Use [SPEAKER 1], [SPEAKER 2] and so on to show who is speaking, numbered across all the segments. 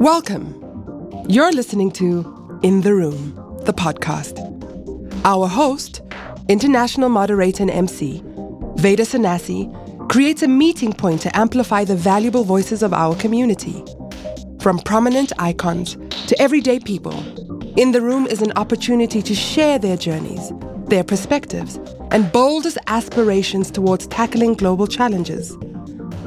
[SPEAKER 1] Welcome. You're listening to In the Room, the podcast. Our host, international moderator and MC, Veda Sanasi, creates a meeting point to amplify the valuable voices of our community. From prominent icons to everyday people, In the Room is an opportunity to share their journeys, their perspectives, and boldest aspirations towards tackling global challenges.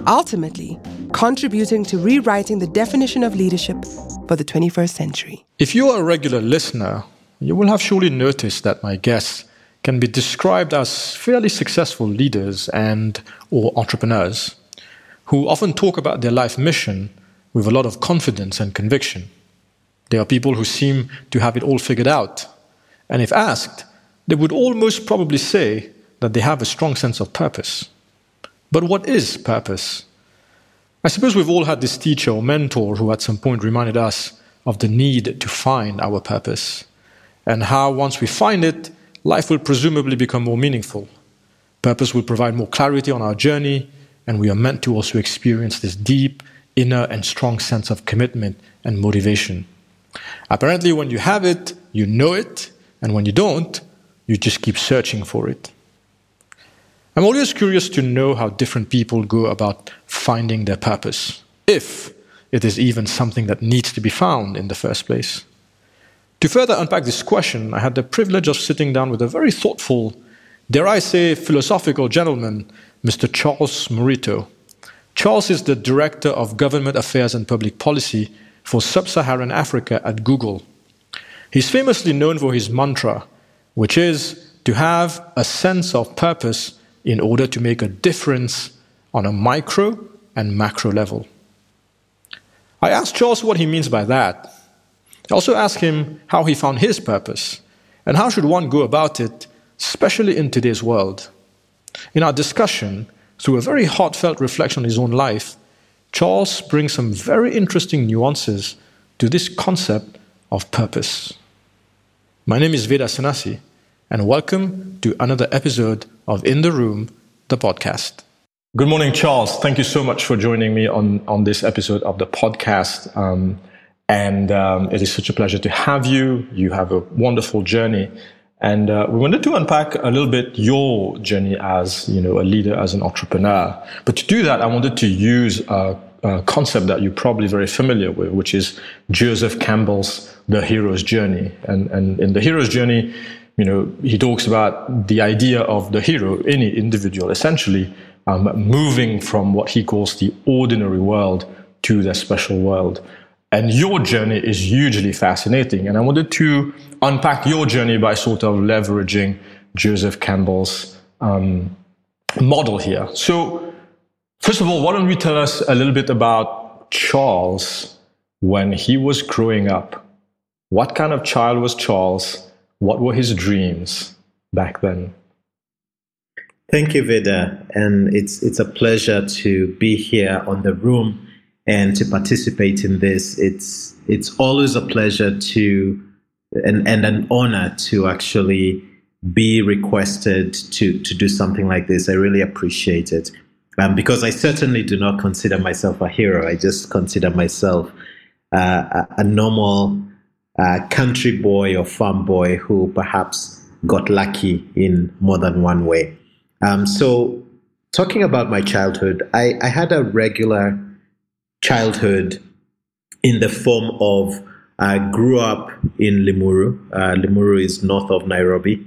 [SPEAKER 1] Ultimately, contributing to rewriting the definition of leadership for the 21st century.
[SPEAKER 2] If you are a regular listener, you will have surely noticed that my guests can be described as fairly successful leaders and or entrepreneurs who often talk about their life mission with a lot of confidence and conviction. They are people who seem to have it all figured out. And if asked, they would almost probably say that they have a strong sense of purpose. But what is purpose? I suppose we've all had this teacher or mentor who at some point reminded us of the need to find our purpose and how once we find it, life will presumably become more meaningful. Purpose will provide more clarity on our journey, and we are meant to also experience this deep, inner, and strong sense of commitment and motivation. Apparently, when you have it, you know it, and when you don't, you just keep searching for it. I'm always curious to know how different people go about finding their purpose, if it is even something that needs to be found in the first place. To further unpack this question, I had the privilege of sitting down with a very thoughtful, dare I say, philosophical gentleman, Mr. Charles Murito. Charles is the Director of Government Affairs and Public Policy for Sub Saharan Africa at Google. He's famously known for his mantra, which is to have a sense of purpose in order to make a difference on a micro and macro level. I asked Charles what he means by that. I also asked him how he found his purpose and how should one go about it, especially in today's world. In our discussion, through a very heartfelt reflection on his own life, Charles brings some very interesting nuances to this concept of purpose. My name is Veda Sanasi, and welcome to another episode of In the Room, the podcast. Good morning, Charles. Thank you so much for joining me on, on this episode of the podcast. Um, and um, it is such a pleasure to have you. You have a wonderful journey. And uh, we wanted to unpack a little bit your journey as, you know, a leader, as an entrepreneur. But to do that, I wanted to use a, a concept that you're probably very familiar with, which is Joseph Campbell's The Hero's Journey. And, and in The Hero's Journey, you know, he talks about the idea of the hero, any individual, essentially um, moving from what he calls the ordinary world to the special world. And your journey is hugely fascinating. And I wanted to unpack your journey by sort of leveraging Joseph Campbell's um, model here. So, first of all, why don't you tell us a little bit about Charles when he was growing up? What kind of child was Charles? What were his dreams back then?
[SPEAKER 3] Thank you, Veda. And it's, it's a pleasure to be here on the room and to participate in this. It's, it's always a pleasure to, and, and an honor to actually be requested to, to do something like this. I really appreciate it. Um, because I certainly do not consider myself a hero. I just consider myself uh, a, a normal uh, country boy or farm boy who perhaps got lucky in more than one way. Um, so, talking about my childhood, I, I, had a regular childhood in the form of I grew up in Limuru. Uh, Limuru is north of Nairobi,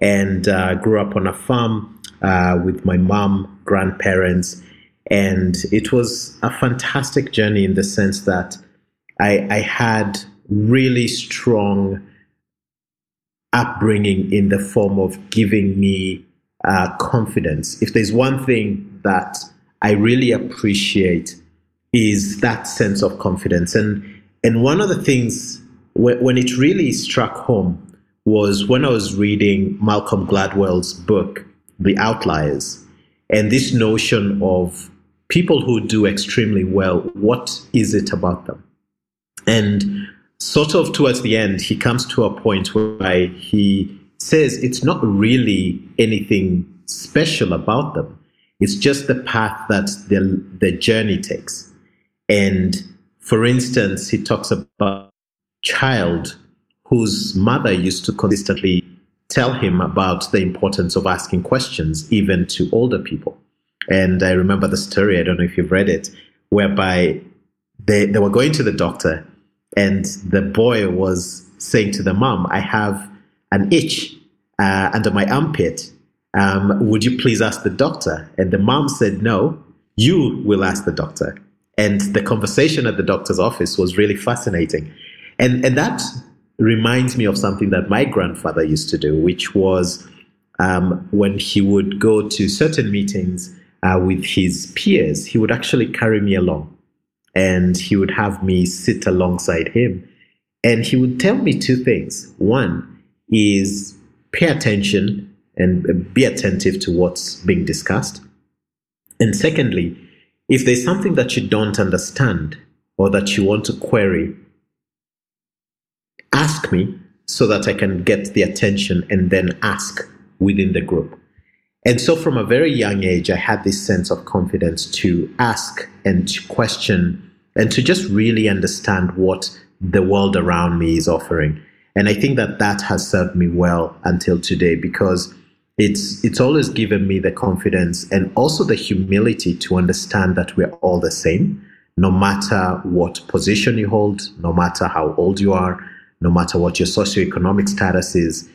[SPEAKER 3] and uh, grew up on a farm uh, with my mom, grandparents, and it was a fantastic journey in the sense that I, I had really strong upbringing in the form of giving me uh, confidence. If there's one thing that I really appreciate is that sense of confidence. And and one of the things when, when it really struck home was when I was reading Malcolm Gladwell's book, The Outliers, and this notion of people who do extremely well, what is it about them? And sort of towards the end, he comes to a point where he says it's not really anything special about them. It's just the path that the, the journey takes. And for instance, he talks about a child whose mother used to consistently tell him about the importance of asking questions, even to older people. And I remember the story, I don't know if you've read it, whereby they, they were going to the doctor and the boy was saying to the mom, I have an itch uh, under my armpit. Um, would you please ask the doctor? And the mom said, No, you will ask the doctor. And the conversation at the doctor's office was really fascinating. And, and that reminds me of something that my grandfather used to do, which was um, when he would go to certain meetings uh, with his peers, he would actually carry me along and he would have me sit alongside him. And he would tell me two things. One is pay attention and be attentive to what's being discussed. And secondly, if there's something that you don't understand or that you want to query, ask me so that I can get the attention and then ask within the group. And so from a very young age, I had this sense of confidence to ask and to question and to just really understand what the world around me is offering. And I think that that has served me well until today because it's it's always given me the confidence and also the humility to understand that we're all the same, no matter what position you hold, no matter how old you are, no matter what your socioeconomic status is.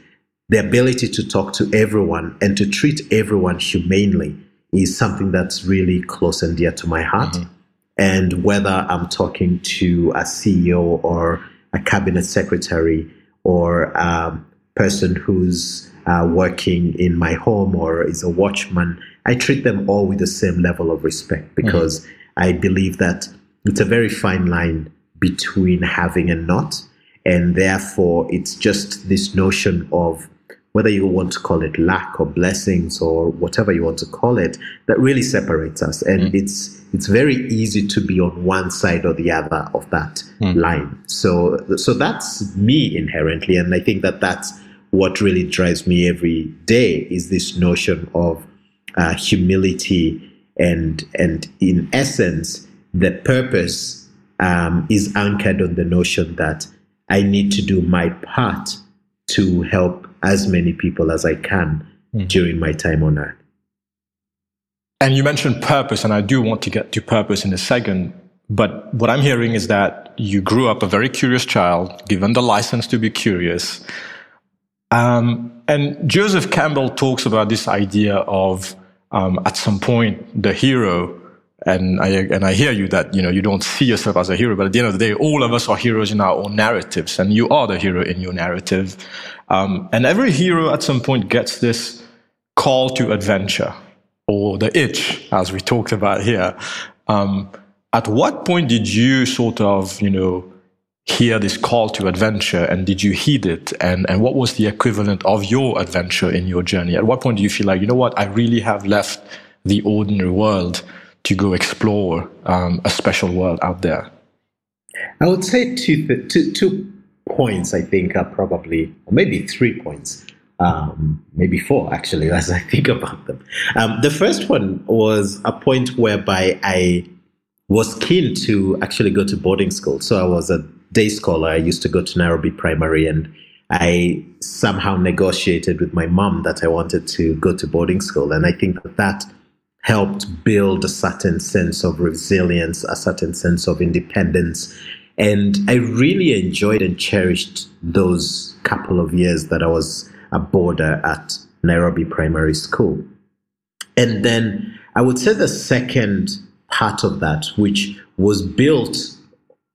[SPEAKER 3] The ability to talk to everyone and to treat everyone humanely is something that's really close and dear to my heart. Mm-hmm. And whether I'm talking to a CEO or a cabinet secretary or a person who's uh, working in my home or is a watchman, I treat them all with the same level of respect because mm-hmm. I believe that it's a very fine line between having and not. And therefore, it's just this notion of whether you want to call it lack or blessings or whatever you want to call it, that really separates us. And mm. it's it's very easy to be on one side or the other of that mm. line. So so that's me inherently, and I think that that's what really drives me every day is this notion of uh, humility and and in essence the purpose um, is anchored on the notion that I need to do my part to help as many people as I can mm. during my time on earth.
[SPEAKER 2] And you mentioned purpose, and I do want to get to purpose in a second. But what I'm hearing is that you grew up a very curious child, given the license to be curious. Um, and Joseph Campbell talks about this idea of, um, at some point, the hero and I and I hear you that you know you don't see yourself as a hero, but at the end of the day, all of us are heroes in our own narratives, and you are the hero in your narrative. Um, and every hero at some point gets this call to adventure or the itch, as we talked about here. Um, at what point did you sort of you know hear this call to adventure, and did you heed it? And and what was the equivalent of your adventure in your journey? At what point do you feel like you know what I really have left the ordinary world? to go explore um, a special world out there?
[SPEAKER 3] I would say two, two points, I think, are probably, or maybe three points, um, maybe four actually, as I think about them. Um, the first one was a point whereby I was keen to actually go to boarding school. So I was a day scholar. I used to go to Nairobi Primary and I somehow negotiated with my mom that I wanted to go to boarding school. And I think that that helped build a certain sense of resilience, a certain sense of independence. And I really enjoyed and cherished those couple of years that I was a boarder at Nairobi Primary School. And then I would say the second part of that, which was built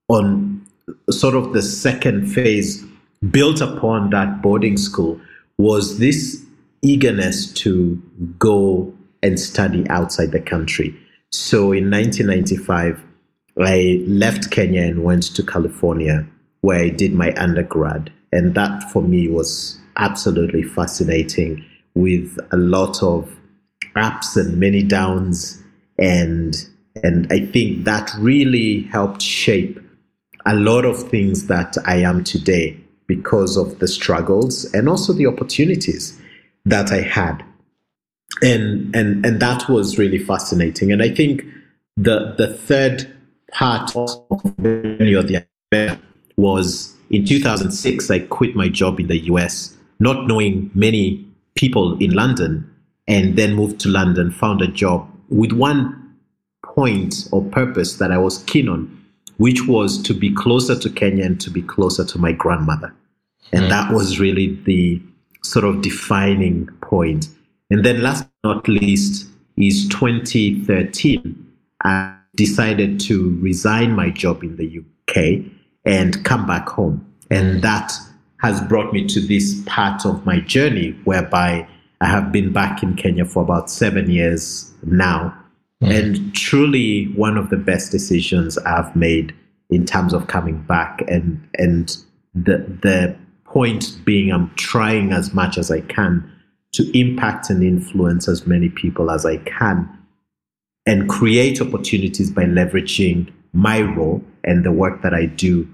[SPEAKER 3] on sort of the second phase, built upon that boarding school, was this eagerness to go and study outside the country. So in 1995, I left Kenya and went to California where I did my undergrad. And that for me was absolutely fascinating with a lot of ups and many downs. And, and I think that really helped shape a lot of things that I am today because of the struggles and also the opportunities that I had and and and that was really fascinating. And I think the the third part of the affair was in 2006, I quit my job in the US, not knowing many people in London, and then moved to London, found a job with one point or purpose that I was keen on, which was to be closer to Kenya and to be closer to my grandmother. And mm. that was really the sort of defining point. And then last but not least is 2013. I decided to resign my job in the UK and come back home. And that has brought me to this part of my journey whereby I have been back in Kenya for about seven years now. Mm. And truly one of the best decisions I've made in terms of coming back and and the the point being I'm trying as much as I can to impact and influence as many people as I can and create opportunities by leveraging my role and the work that I do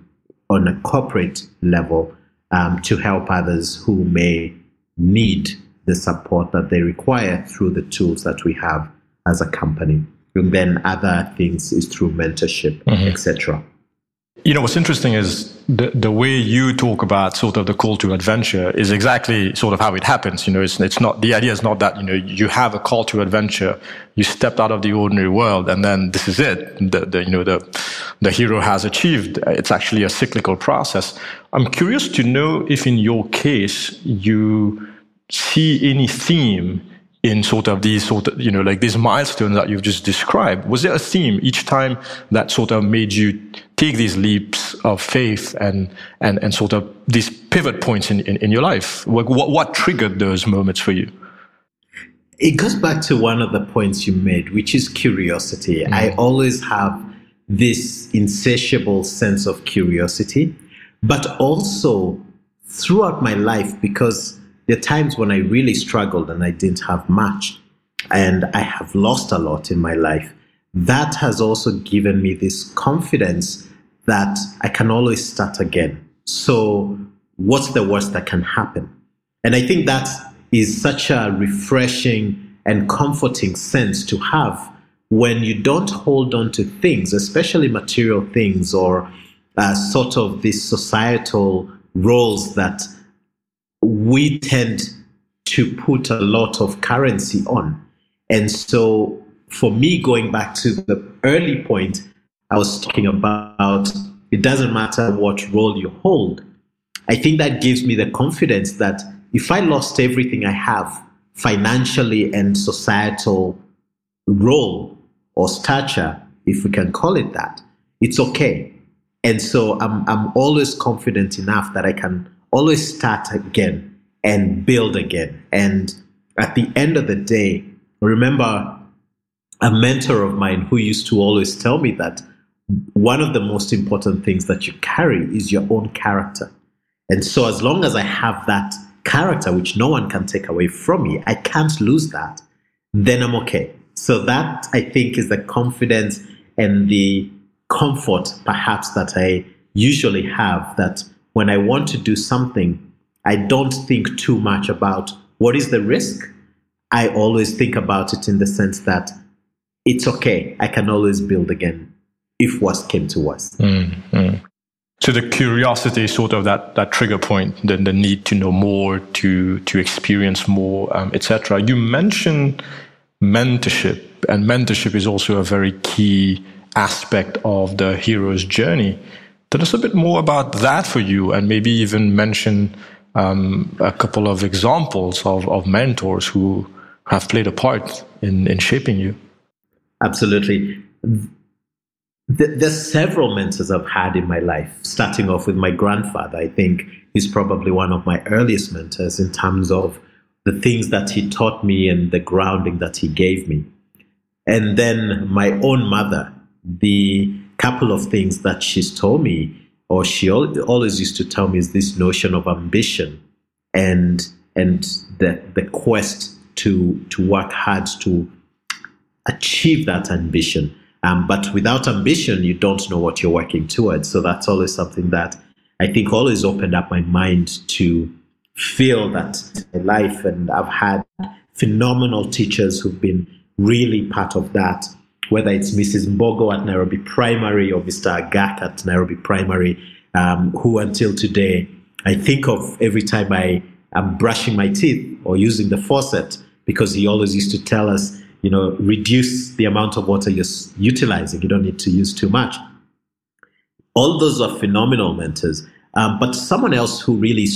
[SPEAKER 3] on a corporate level um, to help others who may need the support that they require through the tools that we have as a company. And then other things is through mentorship, mm-hmm. etc.
[SPEAKER 2] You know, what's interesting is the, the way you talk about sort of the call to adventure is exactly sort of how it happens. You know, it's, it's not, the idea is not that, you know, you have a call to adventure, you stepped out of the ordinary world and then this is it. The, the, you know, the, the hero has achieved. It's actually a cyclical process. I'm curious to know if in your case you see any theme in sort of these sort of, you know, like these milestones that you've just described? Was there a theme each time that sort of made you take these leaps of faith and, and, and sort of these pivot points in, in, in your life? What, what, what triggered those moments for you?
[SPEAKER 3] It goes back to one of the points you made, which is curiosity. Mm. I always have this insatiable sense of curiosity, but also throughout my life, because there are times when I really struggled and I didn't have much, and I have lost a lot in my life. That has also given me this confidence that I can always start again. So, what's the worst that can happen? And I think that is such a refreshing and comforting sense to have when you don't hold on to things, especially material things or uh, sort of these societal roles that we tend to put a lot of currency on. And so for me, going back to the early point I was talking about, it doesn't matter what role you hold. I think that gives me the confidence that if I lost everything I have financially and societal role or stature, if we can call it that, it's okay. And so I'm, I'm always confident enough that I can always start again and build again. And at the end of the day, remember a mentor of mine who used to always tell me that one of the most important things that you carry is your own character. And so, as long as I have that character, which no one can take away from me, I can't lose that, then I'm okay. So, that I think is the confidence and the comfort, perhaps, that I usually have that when I want to do something, I don't think too much about what is the risk. I always think about it in the sense that it's okay. I can always build again if worst came to worst. Mm-hmm.
[SPEAKER 2] So the curiosity is sort of that, that trigger point, then the need to know more, to to experience more, um, etc. You mentioned mentorship, and mentorship is also a very key aspect of the hero's journey. Tell us a bit more about that for you, and maybe even mention um, a couple of examples of, of mentors who have played a part in, in shaping you.
[SPEAKER 3] Absolutely. There's several mentors I've had in my life, starting off with my grandfather. I think he's probably one of my earliest mentors in terms of the things that he taught me and the grounding that he gave me. And then my own mother, the couple of things that she's told me, or she always used to tell me, is this notion of ambition and and the the quest to to work hard to achieve that ambition. Um, but without ambition, you don't know what you're working towards. So that's always something that I think always opened up my mind to feel that in life. And I've had phenomenal teachers who've been really part of that whether it's Mrs. Mbogo at Nairobi Primary or Mr. Agak at Nairobi Primary, um, who until today I think of every time I am brushing my teeth or using the faucet because he always used to tell us, you know, reduce the amount of water you're utilizing. You don't need to use too much. All those are phenomenal mentors. Um, but someone else who really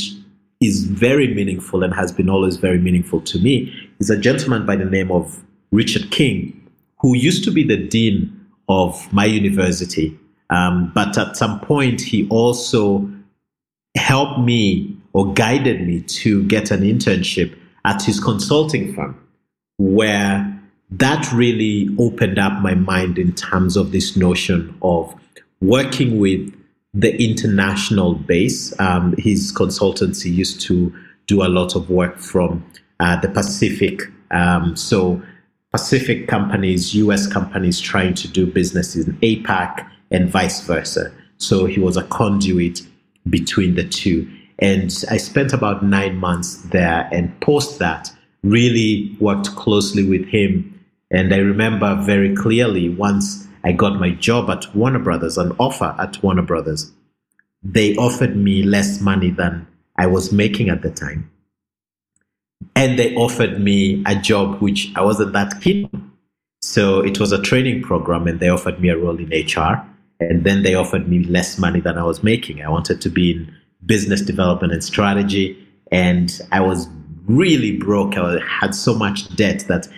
[SPEAKER 3] is very meaningful and has been always very meaningful to me is a gentleman by the name of Richard King, who used to be the dean of my university. Um, but at some point, he also helped me or guided me to get an internship at his consulting firm, where that really opened up my mind in terms of this notion of working with the international base. Um, his consultancy used to do a lot of work from uh, the Pacific. Um, so Pacific companies, US companies trying to do business in APAC and vice versa. So he was a conduit between the two. And I spent about nine months there and post that really worked closely with him. And I remember very clearly once I got my job at Warner Brothers, an offer at Warner Brothers, they offered me less money than I was making at the time and they offered me a job which I wasn't that keen on. So it was a training program, and they offered me a role in HR. And then they offered me less money than I was making. I wanted to be in business development and strategy, and I was really broke. I had so much debt that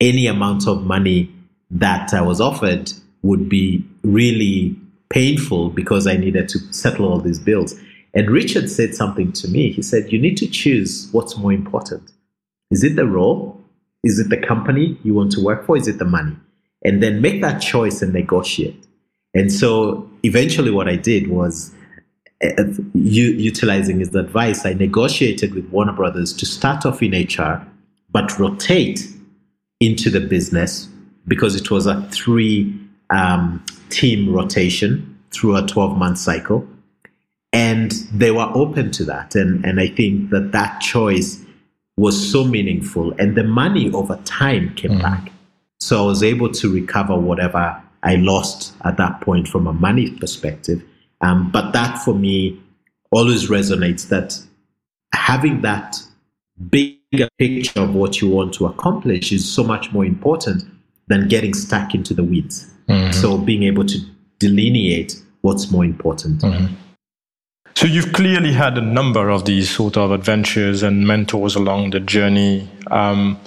[SPEAKER 3] any amount of money that I was offered would be really painful because I needed to settle all these bills. And Richard said something to me. He said, You need to choose what's more important. Is it the role? Is it the company you want to work for? Is it the money? And then make that choice and negotiate. And so eventually, what I did was uh, utilizing his advice, I negotiated with Warner Brothers to start off in HR, but rotate into the business because it was a three um, team rotation through a 12 month cycle. And they were open to that. And and i think that that choice was so meaningful. And the money over time came mm. back. So i was able to recover whatever i lost at that point from a money perspective. Um, but that for me always resonates that having that bigger picture of what you want to accomplish is so much more important than getting stuck into the weeds mm-hmm. so being able to delineate what's more important mm-hmm.
[SPEAKER 2] So you've clearly had a number of these sort of adventures and mentors along the journey. Um,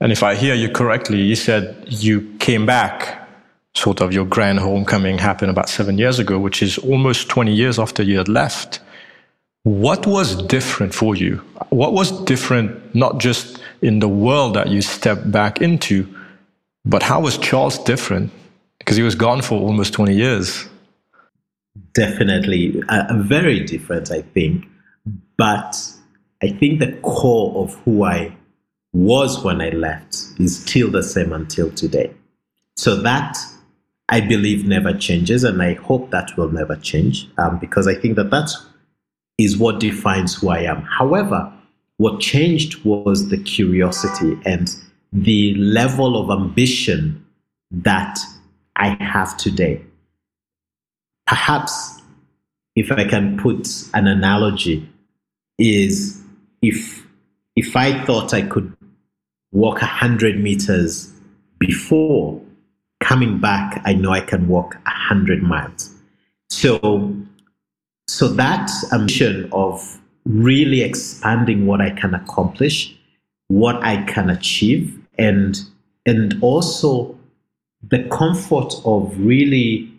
[SPEAKER 2] and if I hear you correctly, you said you came back, sort of your grand homecoming happened about seven years ago, which is almost 20 years after you had left. What was different for you? What was different, not just in the world that you stepped back into, but how was Charles different? Because he was gone for almost 20 years.
[SPEAKER 3] Definitely, uh, very different, I think. But I think the core of who I was when I left is still the same until today. So that I believe never changes, and I hope that will never change um, because I think that that is what defines who I am. However, what changed was the curiosity and the level of ambition that I have today perhaps if I can put an analogy, is if if I thought I could walk a hundred meters before coming back, I know I can walk a hundred miles. So so that ambition of really expanding what I can accomplish, what I can achieve, and and also the comfort of really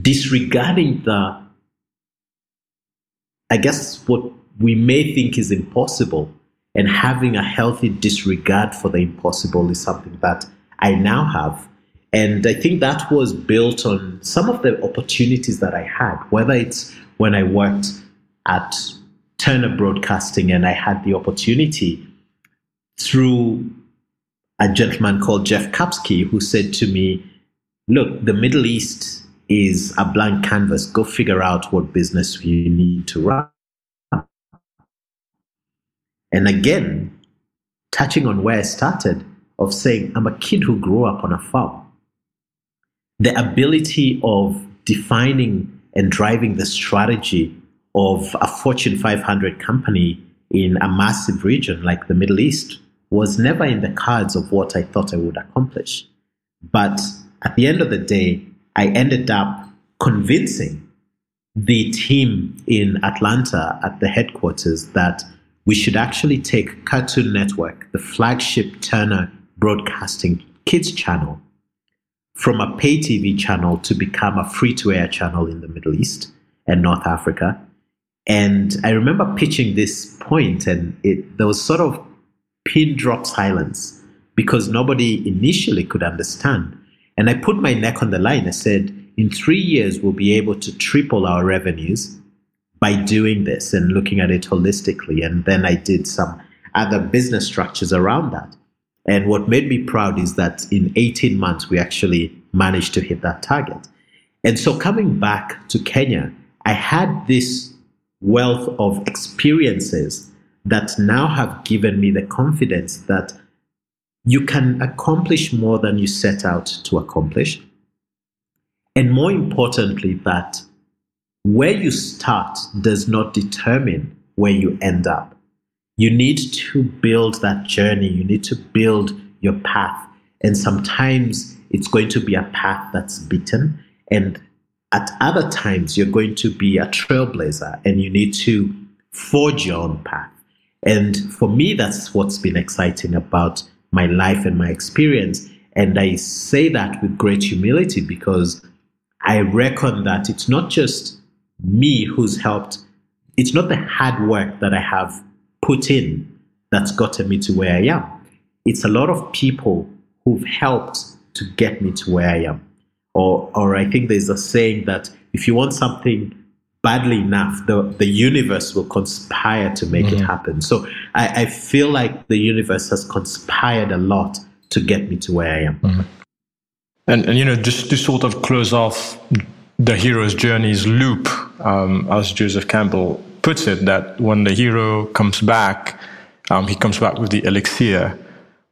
[SPEAKER 3] disregarding the, I guess, what we may think is impossible and having a healthy disregard for the impossible is something that I now have. And I think that was built on some of the opportunities that I had, whether it's when I worked at Turner Broadcasting and I had the opportunity through a gentleman called Jeff Kapsky who said to me, Look, the Middle East is a blank canvas. Go figure out what business you need to run. And again, touching on where I started of saying, I'm a kid who grew up on a farm. the ability of defining and driving the strategy of a Fortune 500 company in a massive region like the Middle East was never in the cards of what I thought I would accomplish. But at the end of the day, I ended up convincing the team in Atlanta at the headquarters that we should actually take Cartoon Network, the flagship Turner Broadcasting Kids channel, from a pay TV channel to become a free to air channel in the Middle East and North Africa. And I remember pitching this point, and it, there was sort of pin drop silence because nobody initially could understand. And I put my neck on the line. I said, in three years, we'll be able to triple our revenues by doing this and looking at it holistically. And then I did some other business structures around that. And what made me proud is that in 18 months, we actually managed to hit that target. And so coming back to Kenya, I had this wealth of experiences that now have given me the confidence that you can accomplish more than you set out to accomplish. And more importantly, that where you start does not determine where you end up. You need to build that journey, you need to build your path. And sometimes it's going to be a path that's beaten. And at other times, you're going to be a trailblazer and you need to forge your own path. And for me, that's what's been exciting about my life and my experience. And I say that with great humility because I reckon that it's not just me who's helped, it's not the hard work that I have put in that's gotten me to where I am. It's a lot of people who've helped to get me to where I am. Or, or I think there's a saying that if you want something badly enough, the, the universe will conspire to make mm-hmm. it happen. So I, I, feel like the universe has conspired a lot to get me to where I am.
[SPEAKER 2] Mm-hmm. And, and, you know, just to sort of close off the hero's journey's loop, um, as Joseph Campbell puts it, that when the hero comes back, um, he comes back with the elixir.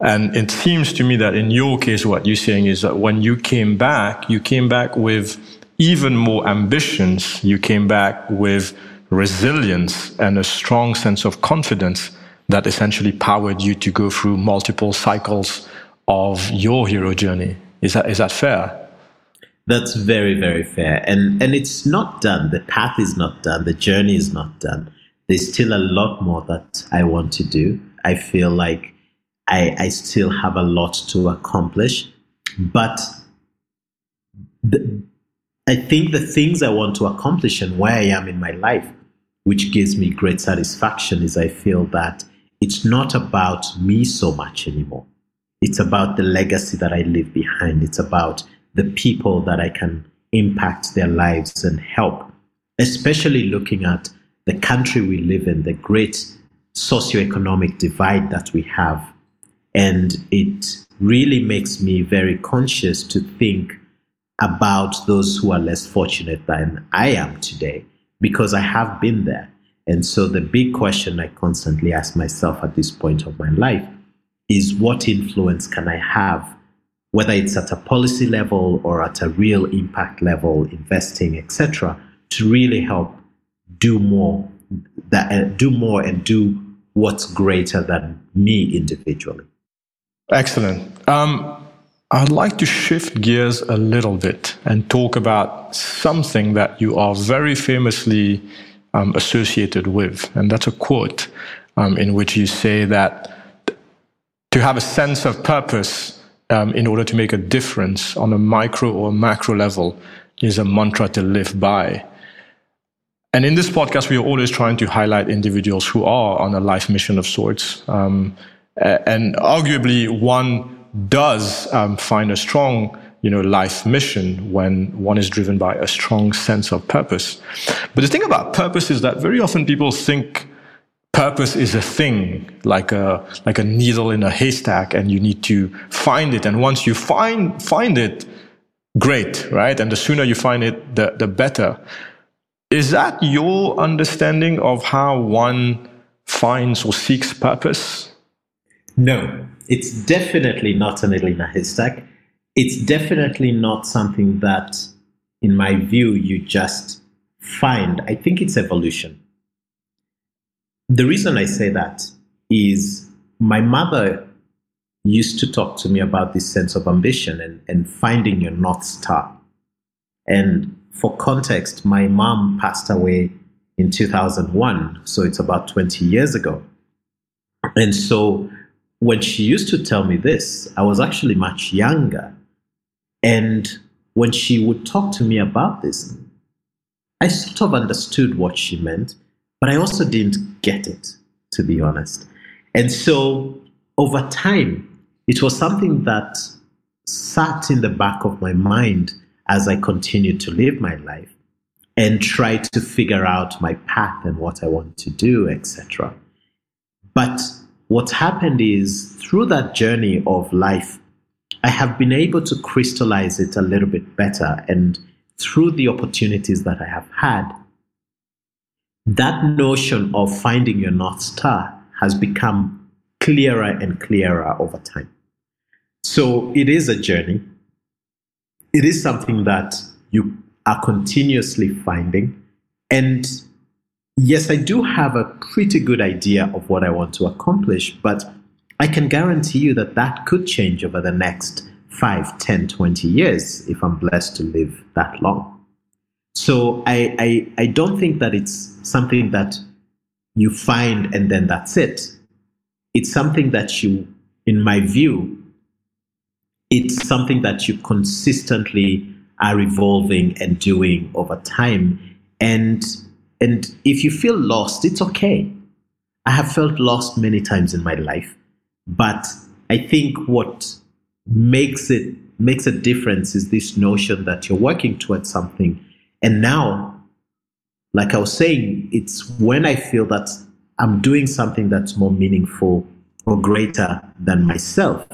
[SPEAKER 2] And it seems to me that in your case, what you're saying is that when you came back, you came back with even more ambitions, you came back with resilience and a strong sense of confidence that essentially powered you to go through multiple cycles of your hero journey. Is that, is that fair?
[SPEAKER 3] That's very, very fair. And, and it's not done. The path is not done. The journey is not done. There's still a lot more that I want to do. I feel like I, I still have a lot to accomplish. But the, I think the things I want to accomplish and where I am in my life, which gives me great satisfaction, is I feel that it's not about me so much anymore. It's about the legacy that I leave behind. It's about the people that I can impact their lives and help, especially looking at the country we live in, the great socioeconomic divide that we have. And it really makes me very conscious to think about those who are less fortunate than I am today because I have been there. And so the big question I constantly ask myself at this point of my life is what influence can I have, whether it's at a policy level or at a real impact level, investing, etc., to really help do more, that uh, do more and do what's greater than me individually.
[SPEAKER 2] Excellent. Um, I'd like to shift gears a little bit and talk about something that you are very famously um, associated with. And that's a quote um, in which you say that to have a sense of purpose um, in order to make a difference on a micro or macro level is a mantra to live by. And in this podcast, we are always trying to highlight individuals who are on a life mission of sorts. Um, and arguably, one does um, find a strong you know, life mission when one is driven by a strong sense of purpose. But the thing about purpose is that very often people think purpose is a thing, like a, like a needle in a haystack, and you need to find it. And once you find, find it, great, right? And the sooner you find it, the, the better. Is that your understanding of how one finds or seeks purpose?
[SPEAKER 3] No, it's definitely not a needle in a haystack. it's definitely not something that, in my view, you just find. I think it's evolution. The reason I say that is my mother used to talk to me about this sense of ambition and, and finding your North Star. And for context, my mom passed away in 2001, so it's about 20 years ago. And so when she used to tell me this, I was actually much younger. And when she would talk to me about this, I sort of understood what she meant, but I also didn't get it, to be honest. And so over time, it was something that sat in the back of my mind as I continued to live my life and tried to figure out my path and what I want to do, etc. But what happened is through that journey of life, I have been able to crystallize it a little bit better. And through the opportunities that I have had, that notion of finding your North Star has become clearer and clearer over time. So it is a journey. It is something that you are continuously finding. And yes, I do have a pretty good idea of what I want to accomplish, but I can guarantee you that that could change over the next 5, 10, 20 years if I'm blessed to live that long. So I, I, I don't think that it's something that you find and then that's it. It's something that you, in my view, it's something that you consistently are evolving and doing over time. And and if you feel lost, it's okay. I have felt lost many times in my life, but I think what makes it makes a difference is this notion that you're working towards something. And now, like I was saying, it's when I feel that I'm doing something that's more meaningful or greater than myself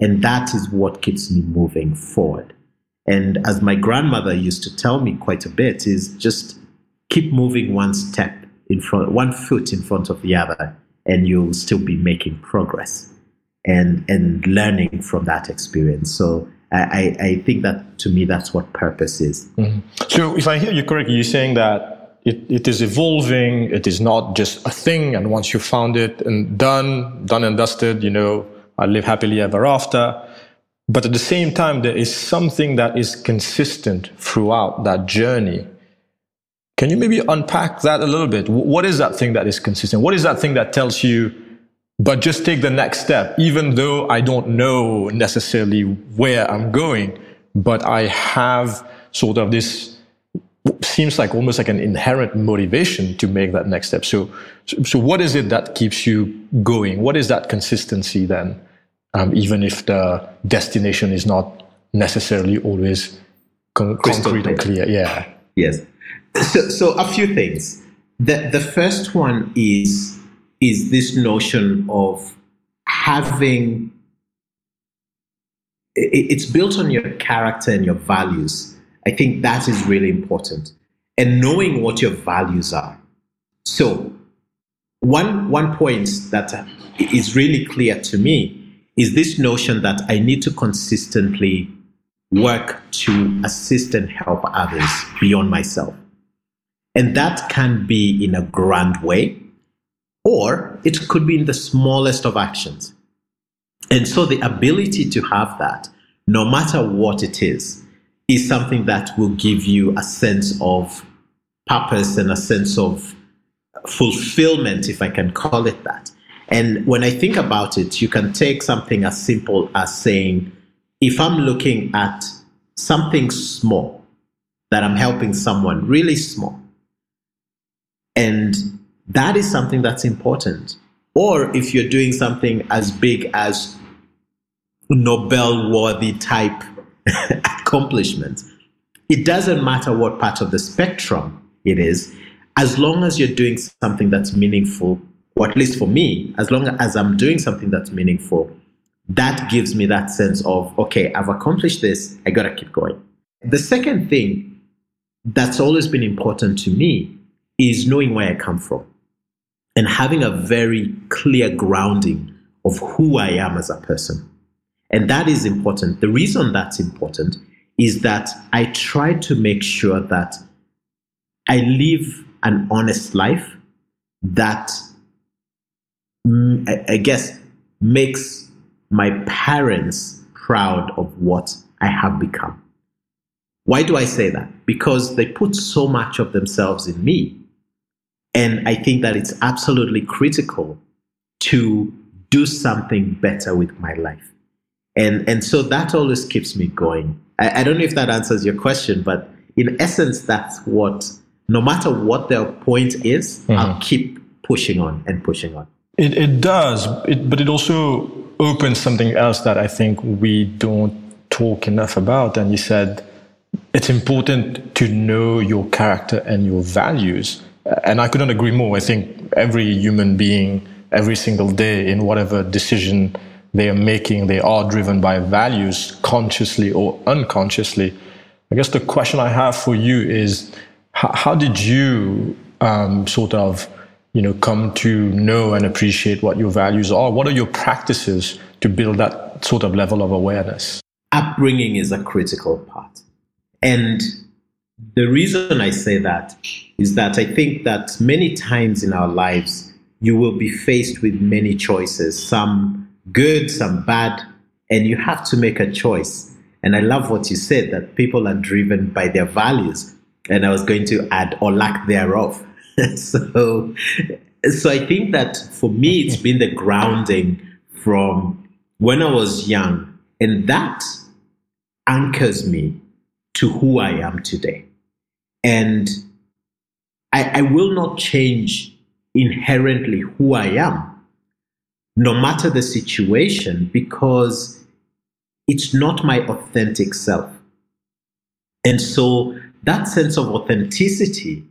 [SPEAKER 3] and that is what keeps me moving forward. And as my grandmother used to tell me quite a bit, is just keep moving one step in front, one foot in front of the other, and you'll still be making progress and and learning from that experience. So I, I think that to me that's what purpose is.
[SPEAKER 2] Mm-hmm. So if I hear you correctly, you're saying that it, it is evolving, it is not just a thing, and once you found it and done, done and dusted, you know, I live happily ever after. But at the same time, there is something that is consistent throughout that journey. Can you maybe unpack that a little bit? What is that thing that is consistent? What is that thing that tells you, but just take the next step, even though I don't know necessarily where I'm going, but I have sort of this seems like almost like an inherent motivation to make that next step. So, so what is it that keeps you going? What is that consistency then? um, even if the destination is not necessarily always con- concrete or clear. Yeah.
[SPEAKER 3] Yes. So, so a few things. The the first one is is this notion of having it's built on your character and your values. I think that is really important. And knowing what your values are. So, one, one point that is really clear to me is this notion that I need to consistently work to assist and help others beyond myself. And that can be in a grand way, or it could be in the smallest of actions. And so the ability to have that, no matter what it is, is something that will give you a sense of purpose and a sense of fulfillment, if I can call it that. And when I think about it, you can take something as simple as saying, if I'm looking at something small that I'm helping someone really small, and that is something that's important. Or if you're doing something as big as Nobel worthy type accomplishment, it doesn't matter what part of the spectrum it is, as long as you're doing something that's meaningful or at least for me, as long as I'm doing something that's meaningful, that gives me that sense of, okay, I've accomplished this, I gotta keep going. The second thing that's always been important to me is knowing where I come from and having a very clear grounding of who I am as a person. And that is important. The reason that's important is that I try to make sure that I live an honest life that mm, I, I guess makes my parents proud of what I have become. Why do I say that? Because they put so much of themselves in me. And I think that it's absolutely critical to do something better with my life. And, and so that always keeps me going. I, I don't know if that answers your question, but in essence, that's what, no matter what their point is, mm-hmm. I'll keep pushing on and pushing on.
[SPEAKER 2] It, it does, it, but it also opens something else that I think we don't talk enough about. And you said it's important to know your character and your values. And I couldn't agree more. I think every human being, every single day, in whatever decision they are making, they are driven by values, consciously or unconsciously. I guess the question I have for you is how, how did you um, sort of you know come to know and appreciate what your values are what are your practices to build that sort of level of awareness
[SPEAKER 3] upbringing is a critical part and the reason i say that is that i think that many times in our lives you will be faced with many choices some good some bad and you have to make a choice. And i love what you said that people are driven by their values and i was going to add or lack thereof. So, so I think that for me, it's been the grounding from when I was young, and that anchors me to who I am today. And I, I will not change inherently who I am, no matter the situation, because it's not my authentic self. And so that sense of authenticity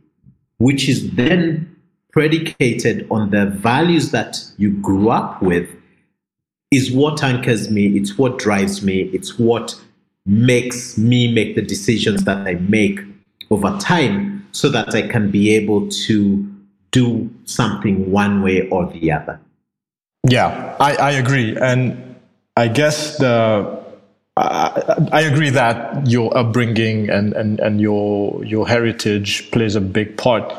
[SPEAKER 3] which is then predicated on the values that you grew up with, is what anchors me. It's what drives me. It's what makes me make the decisions that I make over time so that I can be able to do something one way or the other.
[SPEAKER 2] Yeah, I, I agree. And I guess the I, agree that your upbringing and, and, and your your heritage plays a big part.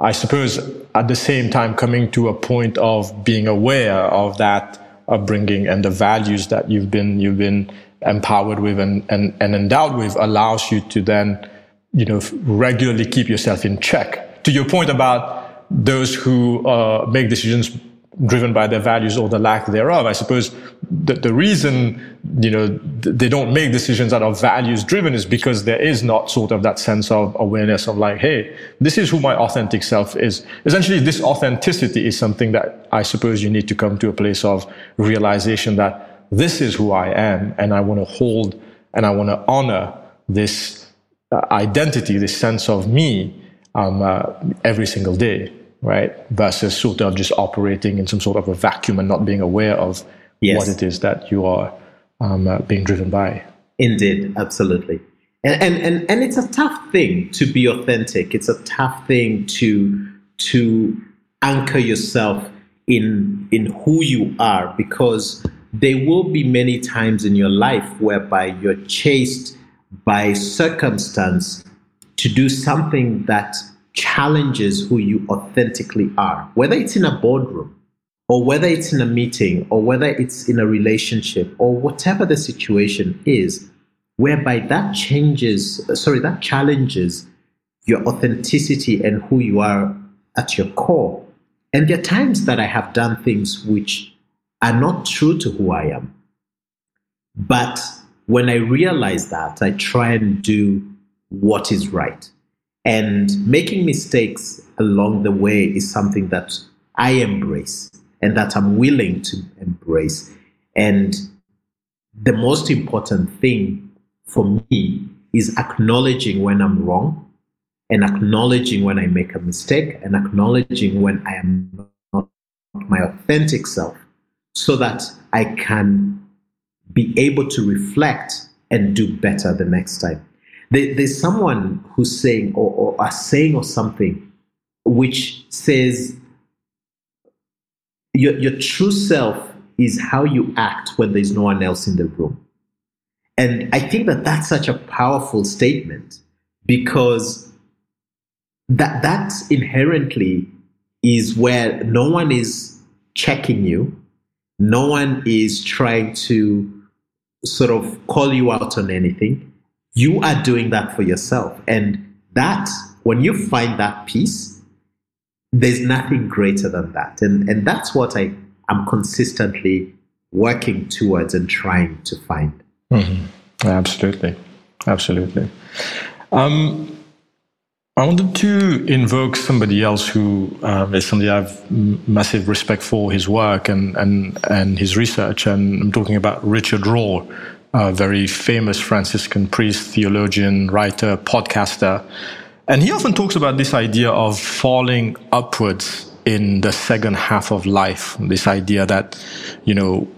[SPEAKER 2] I suppose at the same time coming to a point of being aware of that upbringing and the values that you've been you've been empowered with and, and, and endowed with allows you to then you know regularly keep yourself in check. To your point about those who uh, make decisions driven by their values or the lack thereof. I suppose the, the reason, you know, they don't make decisions that are values driven is because there is not sort of that sense of awareness of like, hey, this is who my authentic self is. Essentially, this authenticity is something that I suppose you need to come to a place of realization that this is who I am and I want to hold and I want to honor this identity, this sense of me um, uh, every single day right? Versus sort of just operating in some sort of a vacuum and not being aware of yes. what it is that you are um, uh, being driven by.
[SPEAKER 3] Indeed, absolutely. And, and, and, and it's a tough thing to be authentic. It's a tough thing to, to anchor yourself in, in who you are because there will be many times in your life whereby you're chased by circumstance to do something that challenges who you authentically are, whether it's in a boardroom or whether it's in a meeting or whether it's in a relationship or whatever the situation is, whereby that changes, sorry, that challenges your authenticity and who you are at your core. And there are times that I have done things which are not true to who I am. But when I realize that, I try and do what is right. And making mistakes along the way is something that I embrace and that I'm willing to embrace. And the most important thing for me is acknowledging when I'm wrong and acknowledging when I make a mistake and acknowledging when I am not my authentic self so that I can be able to reflect and do better the next time there, there's someone who's saying or, or are saying or something which says your, your true self is how you act when there's no one else in the room. And I think that that's such a powerful statement because that that inherently is where no one is checking you, no one is trying to sort of call you out on anything. You are doing that for yourself. And that, when you find that peace, there's nothing greater than that. And, and that's what I am consistently working towards and trying to find.
[SPEAKER 2] Mm-hmm. Absolutely. Absolutely. Um, I wanted to invoke somebody else who um, is somebody I have massive respect for his work and, and, and his research. And I'm talking about Richard Rohr, a very famous Franciscan priest, theologian, writer, podcaster. And he often talks about this idea of falling upwards in the second half of life. This idea that, you know,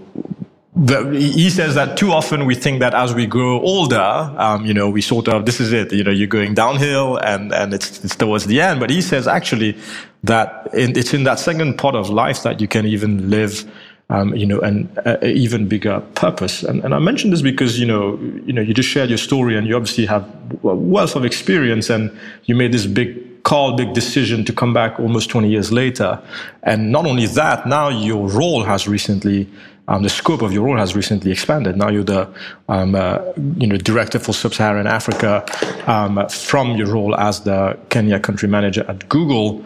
[SPEAKER 2] the, he says that too often we think that as we grow older, um, you know, we sort of, this is it, you know, you're going downhill and, and it's, it's towards the end. But he says actually that in, it's in that second part of life that you can even live, um, you know, an even bigger purpose. And, and I mentioned this because, you know, you know, you just shared your story and you obviously have a wealth of experience and you made this big call, big decision to come back almost 20 years later. And not only that, now your role has recently um, the scope of your role has recently expanded. Now you're the um, uh, you know director for sub-Saharan Africa um, from your role as the Kenya country manager at Google.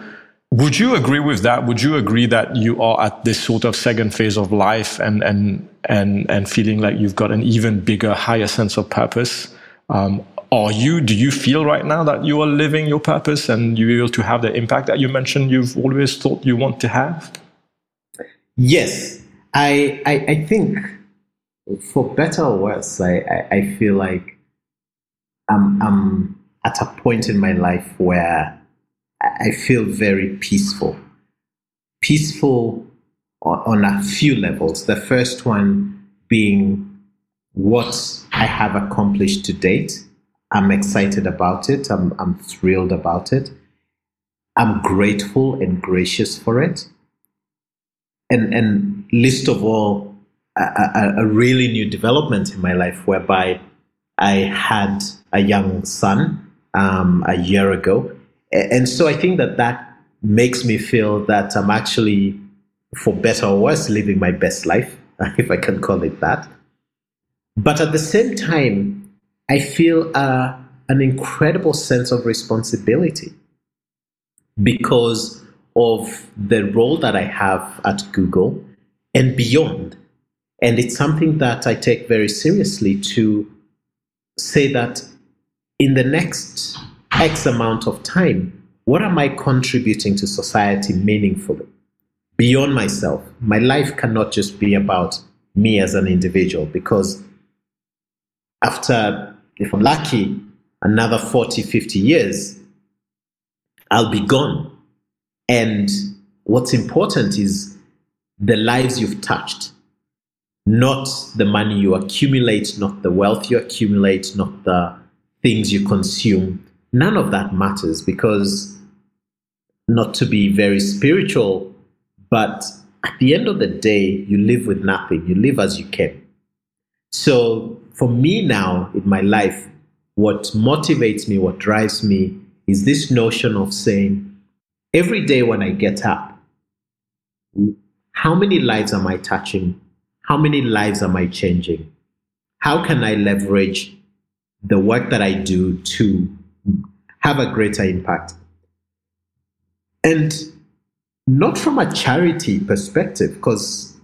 [SPEAKER 2] Would you agree with that? Would you agree that you are at this sort of second phase of life and and and and feeling like you've got an even bigger, higher sense of purpose? Um, are you? Do you feel right now that you are living your purpose and you're able to have the impact that you mentioned you've always thought you want to have?
[SPEAKER 3] Yes, I, I, I think for better or worse, I, I, I feel like I'm, I'm at a point in my life where I feel very peaceful. Peaceful on, on a few levels. The first one being what I have accomplished to date. I'm excited about it. I'm, I'm thrilled about it. I'm grateful and gracious for it and and least of all a, a, a, really new development in my life whereby I had a young son um, a year ago, and so I think that that makes me feel that I'm actually, for better or worse, living my best life, if I can call it that. But at the same time, I feel uh, an incredible sense of responsibility because of the role that I have at Google and beyond. And it's something that I take very seriously to say that in the next X amount of time, what am I contributing to society meaningfully? Beyond myself, my life cannot just be about me as an individual because after, if I'm lucky, another 40, 50 years, I'll be gone. And what's important is the lives you've touched, not the money you accumulate, not the wealth you accumulate, not the things you consume. None of that matters because, not to be very spiritual, but at the end of the day, you live with nothing. You live as you can. So, for me now in my life, what motivates me, what drives me, is this notion of saying, every day when I get up, how many lives am I touching? How many lives am I changing? How can I leverage the work that I do to have a greater impact? And not from a charity perspective, because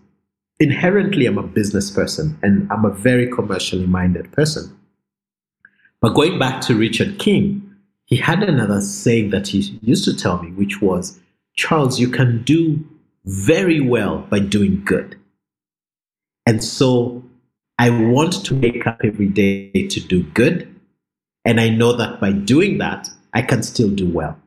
[SPEAKER 3] inherently I'm a business person and I'm a very commercially minded person. But going back to Richard King, he had another saying that he used to tell me, which was, Charles, you can do very well by doing good. And so I want to wake up every day to do good. And I know that by doing that, I can still do well.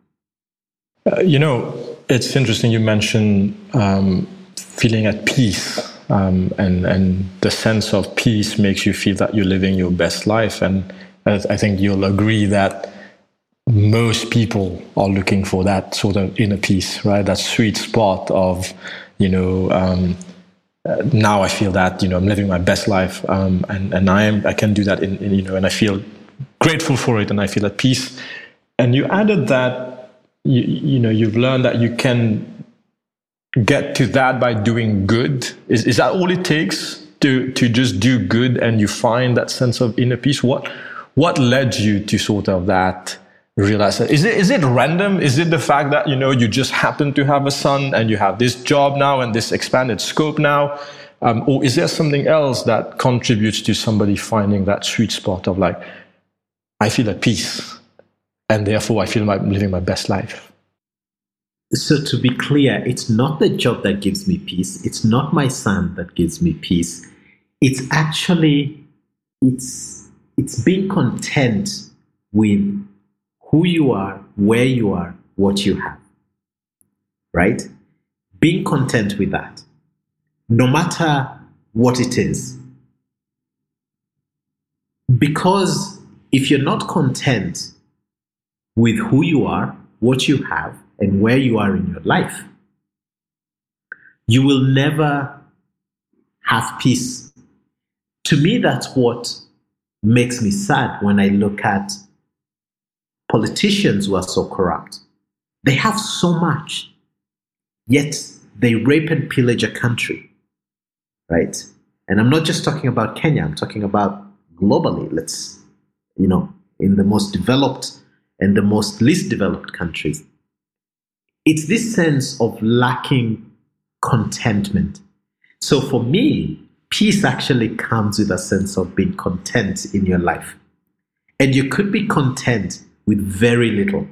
[SPEAKER 2] Uh, you know, it's interesting you mentioned um, feeling at peace. Um, and, and the sense of peace makes you feel that you're living your best life. And I think you'll agree that most people are looking for that sort of inner peace, right? That sweet spot of, you know, um, uh, now I feel that you know I'm living my best life, um, and and I am I can do that in, in, you know, and I feel grateful for it, and I feel at peace. And you added that you, you know you've learned that you can get to that by doing good. Is is that all it takes to to just do good, and you find that sense of inner peace? What what led you to sort of that? Realize that is it is it random? Is it the fact that you know you just happen to have a son and you have this job now and this expanded scope now um, or is there something else that contributes to somebody finding that sweet spot of like i feel at peace and therefore i feel like i'm living my best life?
[SPEAKER 3] So to be clear it's not the job that gives me peace. It's not my son that gives me peace. It's actually it's it's being content with who you are, where you are, what you have. Right? Being content with that, no matter what it is. Because if you're not content with who you are, what you have, and where you are in your life, you will never have peace. To me, that's what makes me sad when I look at politicians who are so corrupt. They have so much, yet they rape and pillage a country, right? And I'm not just talking about Kenya, I'm talking about globally. Let's, you know, in the most developed and the most least developed countries. It's this sense of lacking contentment. So for me, peace actually comes with a sense of being content in your life. And you could be content with very little.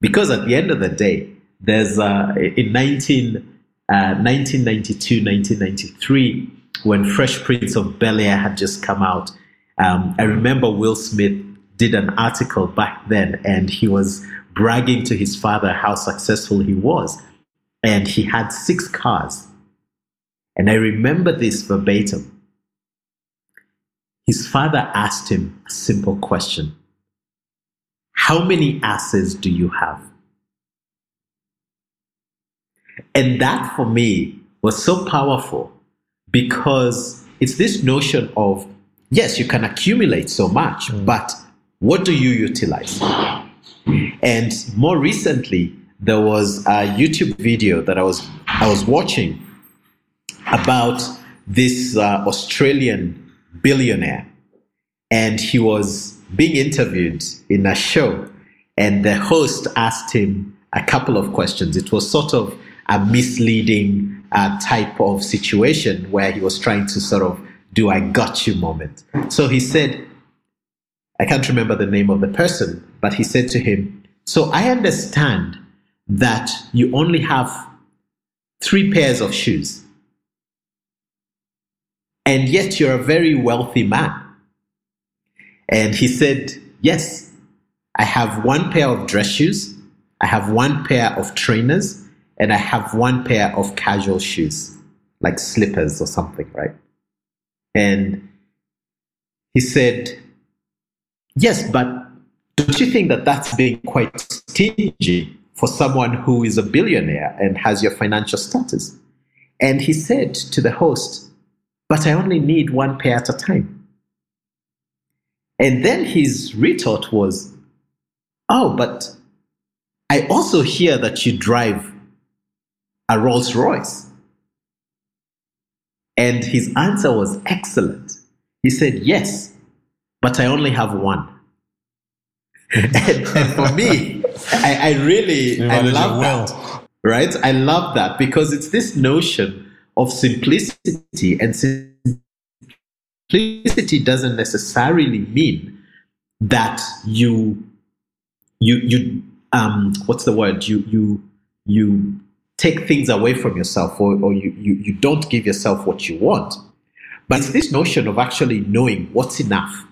[SPEAKER 3] Because at the end of the day, there's uh, in 19, uh, 1992, 1993, when Fresh Prince of Bel Air had just come out, um, I remember Will Smith did an article back then and he was bragging to his father how successful he was. And he had six cars. And I remember this verbatim. His father asked him a simple question how many asses do you have? And that for me was so powerful because it's this notion of yes, you can accumulate so much, mm. but what do you utilize? And more recently, there was a YouTube video that I was I was watching about this uh, Australian billionaire, and he was being interviewed in a show, and the host asked him a couple of questions. It was sort of a misleading uh, type of situation where he was trying to sort of do I got you moment. So he said, I can't remember the name of the person, but he said to him, So I understand that you only have three pairs of shoes. And yet you're a very wealthy man. And he said, Yes, I have one pair of dress shoes, I have one pair of trainers, and I have one pair of casual shoes, like slippers or something, right? And he said, Yes, but don't you think that that's being quite stingy for someone who is a billionaire and has your financial status? And he said to the host, But I only need one pair at a time. And then his retort was, Oh, but I also hear that you drive a Rolls Royce. And his answer was excellent. He said, Yes, but I only have one. and, and, for me, I, I really I love that. Right? I love that because it's this notion of simplicity and Simplicity doesn't necessarily mean that you you you um what's the word? You you you take things away from yourself or, or you, you you don't give yourself what you want. But it's this notion of actually knowing what's enough.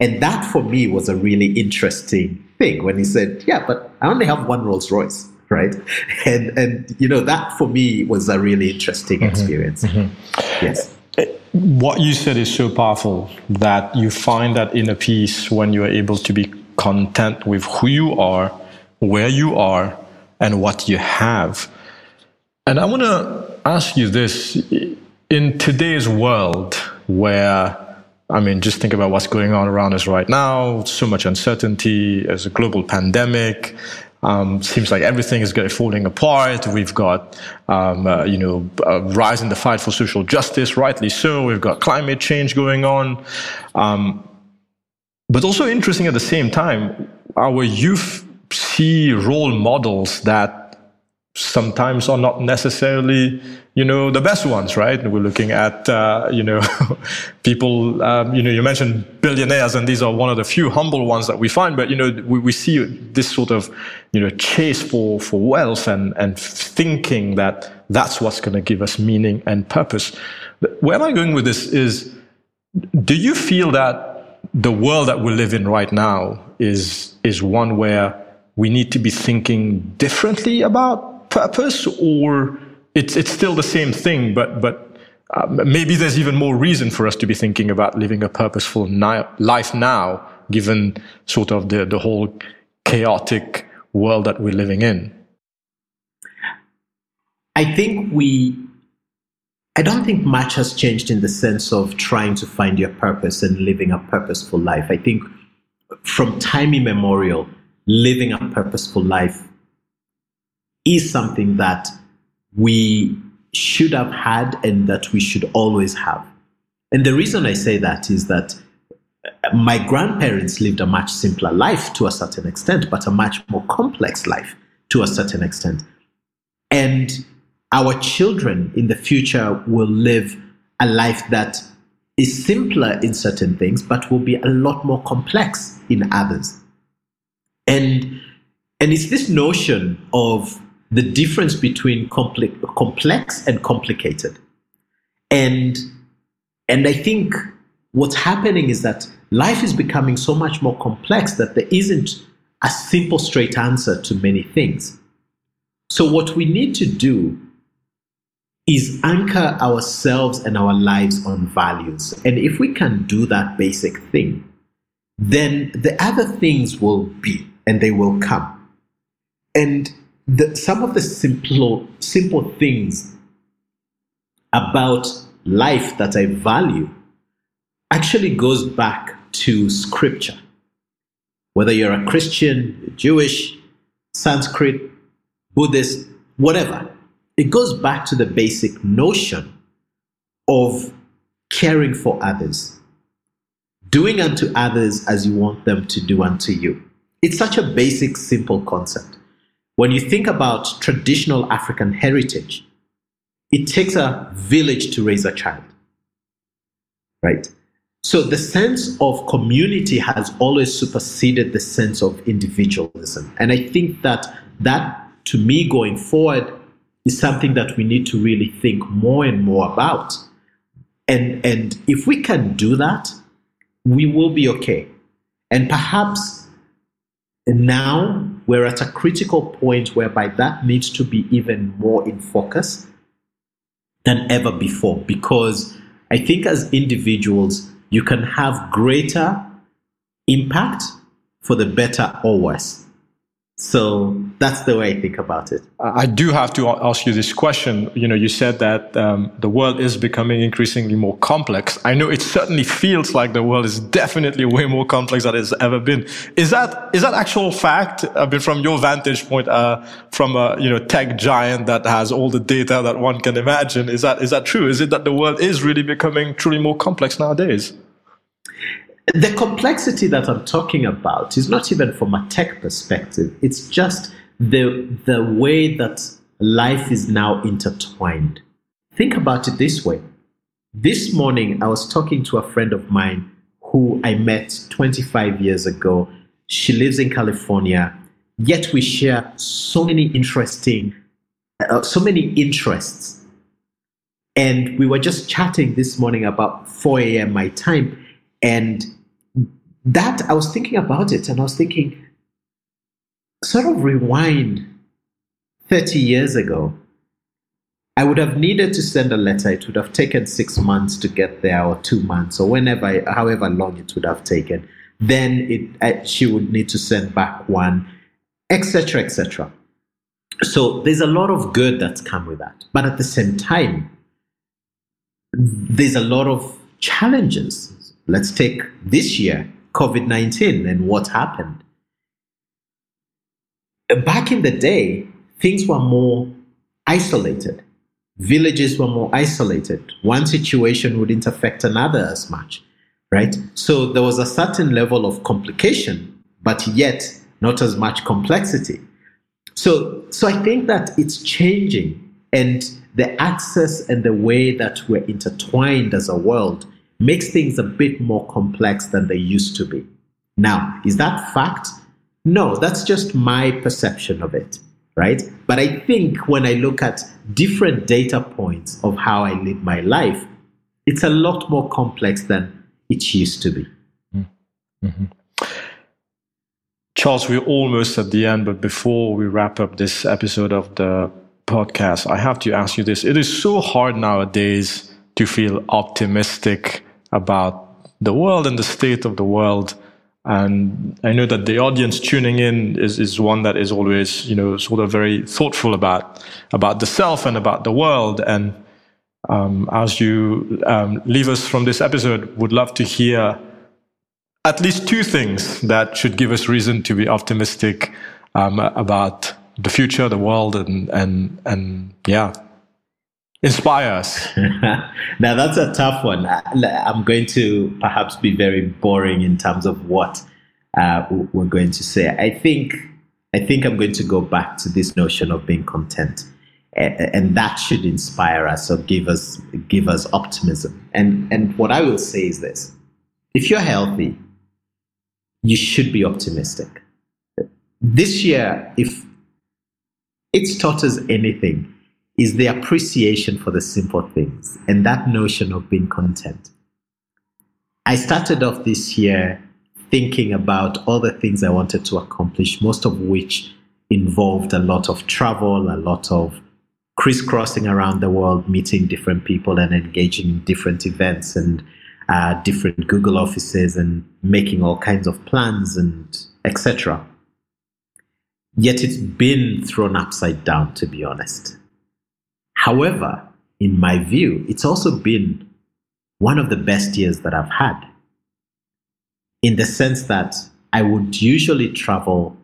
[SPEAKER 3] And that for me was a really interesting thing when he said yeah but i only have one rolls royce right? And and you know that for me was a really interesting mm-hmm. experience. Mm-hmm. yes
[SPEAKER 2] what you said is so powerful that you find that inner peace when you are able to be content with who you are, where you are, and what you have. And I want to ask you this in today's world where I mean, just think about what's going on around us right now. So much uncertainty. There's a global pandemic. Um, seems like everything is falling apart. We've got, um, uh, you know, a rise in the fight for social justice, rightly so. We've got climate change going on. Um, but also interesting at the same time, our youth see role models that sometimes are not necessarily you know the best ones right? We're looking at uh, you know people um, you know you mentioned billionaires and these are one of the few humble ones that we find but you know we, we see this sort of you know chase for for wealth and and thinking that that's what's going to give us meaning and purpose. Where am i going with this is do you feel that the world that we live in right now is is one where we need to be thinking differently about purpose, or it's it's still the same thing, but but uh, maybe there's even more reason for us to be thinking about living a purposeful ni- life now, given sort of the the whole chaotic world that we're living in.
[SPEAKER 3] I think we. I don't think much has changed in the sense of trying to find your purpose and living a purposeful life. I think from time immemorial, living a purposeful life is something that we should have had and that we should always have. And the reason I say that is that uh, my grandparents lived a much simpler life to a certain extent, but a much more complex life to a certain extent. And our children in the future will live a life that is simpler in certain things, but will be a lot more complex in others. And, and it's this notion of the difference between compli- complex and complicated. And, and I think what's happening is that life is becoming so much more complex that there isn't a simple, straight answer to many things. So, what we need to do is anchor ourselves and our lives on values. And if we can do that basic thing, then the other things will be and they will come. And the, some of the simple, simple things about life that I value actually goes back to scripture. Whether you're a Christian, Jewish, Sanskrit, Buddhist, whatever, it goes back to the basic notion of caring for others, doing unto others as you want them to do unto you. It's such a basic, simple concept. When you think about traditional African heritage, it takes a village to raise a child. Right? So the sense of community has always superseded the sense of individualism. And I think that that, to me, going forward, is something that we need to really think more and more about. And, and if we can do that, we will be okay. And perhaps now we're at a critical point whereby that needs to be even more in focus than ever before because I think as individuals, you can have greater impact for the better or worse. So that's the way I think about it.
[SPEAKER 2] I do have to ask you this question. You know, you said that um, the world is becoming increasingly more complex. I know it certainly feels like the world is definitely way more complex than it's ever been. Is that is that actual fact? I mean, from your vantage point, uh, from a you know tech giant that has all the data that one can imagine, is that is that true? Is it that the world is really becoming truly more complex nowadays?
[SPEAKER 3] The complexity that I'm talking about is not even from a tech perspective. It's just the, the way that life is now intertwined. Think about it this way. This morning, I was talking to a friend of mine who I met 25 years ago. She lives in California, yet we share so many interesting, uh, so many interests. And we were just chatting this morning about 4 a.m. my time. And that, I was thinking about it and I was thinking, sort of rewind 30 years ago, I would have needed to send a letter. It would have taken six months to get there, or two months, or whenever, however long it would have taken. Then it, she would need to send back one, etc., etc. So there's a lot of good that's come with that. But at the same time, there's a lot of challenges. Let's take this year, COVID 19, and what happened. Back in the day, things were more isolated. Villages were more isolated. One situation wouldn't affect another as much, right? So there was a certain level of complication, but yet not as much complexity. So, so I think that it's changing, and the access and the way that we're intertwined as a world makes things a bit more complex than they used to be. Now, is that fact? No, that's just my perception of it, right? But I think when I look at different data points of how I live my life, it's a lot more complex than it used to be. Mm-hmm.
[SPEAKER 2] Charles, we're almost at the end, but before we wrap up this episode of the podcast, I have to ask you this. It is so hard nowadays to feel optimistic about the world and the state of the world. And I know that the audience tuning in is, is one that is always, you know, sort of very thoughtful about, about the self and about the world. And um, as you um, leave us from this episode, would love to hear at least two things that should give us reason to be optimistic um, about the future, the world, and and and yeah, inspire us.
[SPEAKER 3] now that's a tough one. I'm going to perhaps be very boring in terms of what uh, we're going to say. I think I think I'm going to go back to this notion of being content, and that should inspire us or give us give us optimism. And and what I will say is this: if you're healthy, you should be optimistic. This year, if it's taught us anything, is the appreciation for the simple things and that notion of being content. I started off this year thinking about all the things I wanted to accomplish, most of which involved a lot of travel, a lot of crisscrossing around the world, meeting different people and engaging in different events and uh, different Google offices and making all kinds of plans and etc. Yet it's been thrown upside down, to be honest. However, in my view, it's also been one of the best years that I've had. In the sense that I would usually travel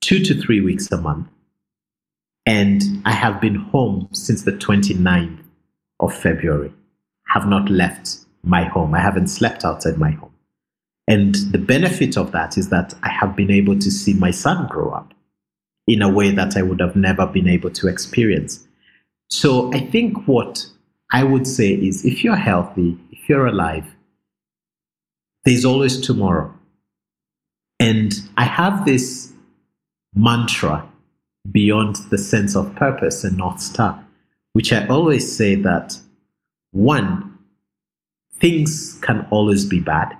[SPEAKER 3] two to three weeks a month. And I have been home since the 29th of February. Have not left my home. I haven't slept outside my home. And the benefit of that is that I have been able to see my son grow up in a way that I would have never been able to experience. So I think what I would say is if you're healthy, if you're alive, there's always tomorrow. And I have this mantra beyond the sense of purpose and North Star, which I always say that one, things can always be bad,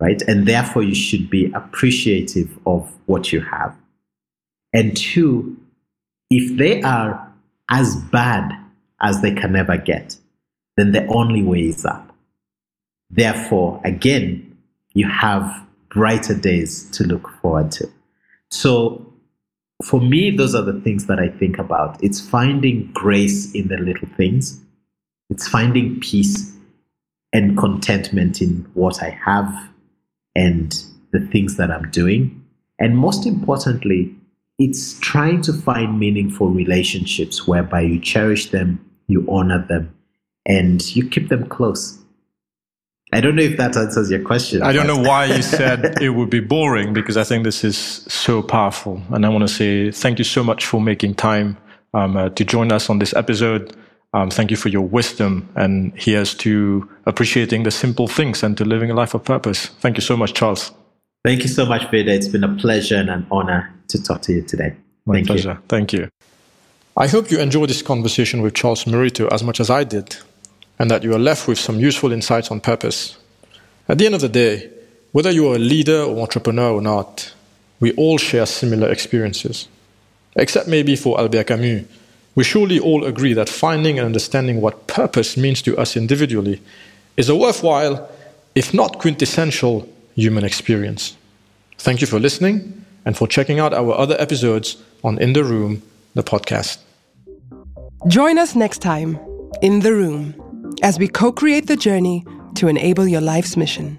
[SPEAKER 3] right? And therefore, you should be appreciative of what you have. And two, if they are as bad as they can ever get, then the only way is up. Therefore, again, you have brighter days to look forward to. So, for me, those are the things that I think about. It's finding grace in the little things, it's finding peace and contentment in what I have and the things that I'm doing. And most importantly, it's trying to find meaningful relationships whereby you cherish them, you honor them, and you keep them close. I don't know if that answers your question.
[SPEAKER 2] I don't know why you said it would be boring because I think this is so powerful. And I want to say thank you so much for making time um, uh, to join us on this episode. Um, thank you for your wisdom. And here's to appreciating the simple things and to living a life of purpose. Thank you so much, Charles.
[SPEAKER 3] Thank you so much, Vida. It's been a pleasure and an honor to talk to you today.
[SPEAKER 2] My
[SPEAKER 3] Thank
[SPEAKER 2] pleasure.
[SPEAKER 3] You.
[SPEAKER 2] Thank you. I hope you enjoyed this conversation with Charles Murito as much as I did, and that you are left with some useful insights on purpose. At the end of the day, whether you are a leader or entrepreneur or not, we all share similar experiences. Except maybe for Albert Camus, we surely all agree that finding and understanding what purpose means to us individually is a worthwhile, if not quintessential, human experience. Thank you for listening and for checking out our other episodes on In the Room, the podcast.
[SPEAKER 1] Join us next time In the Room, as we co create the journey to enable your life's mission.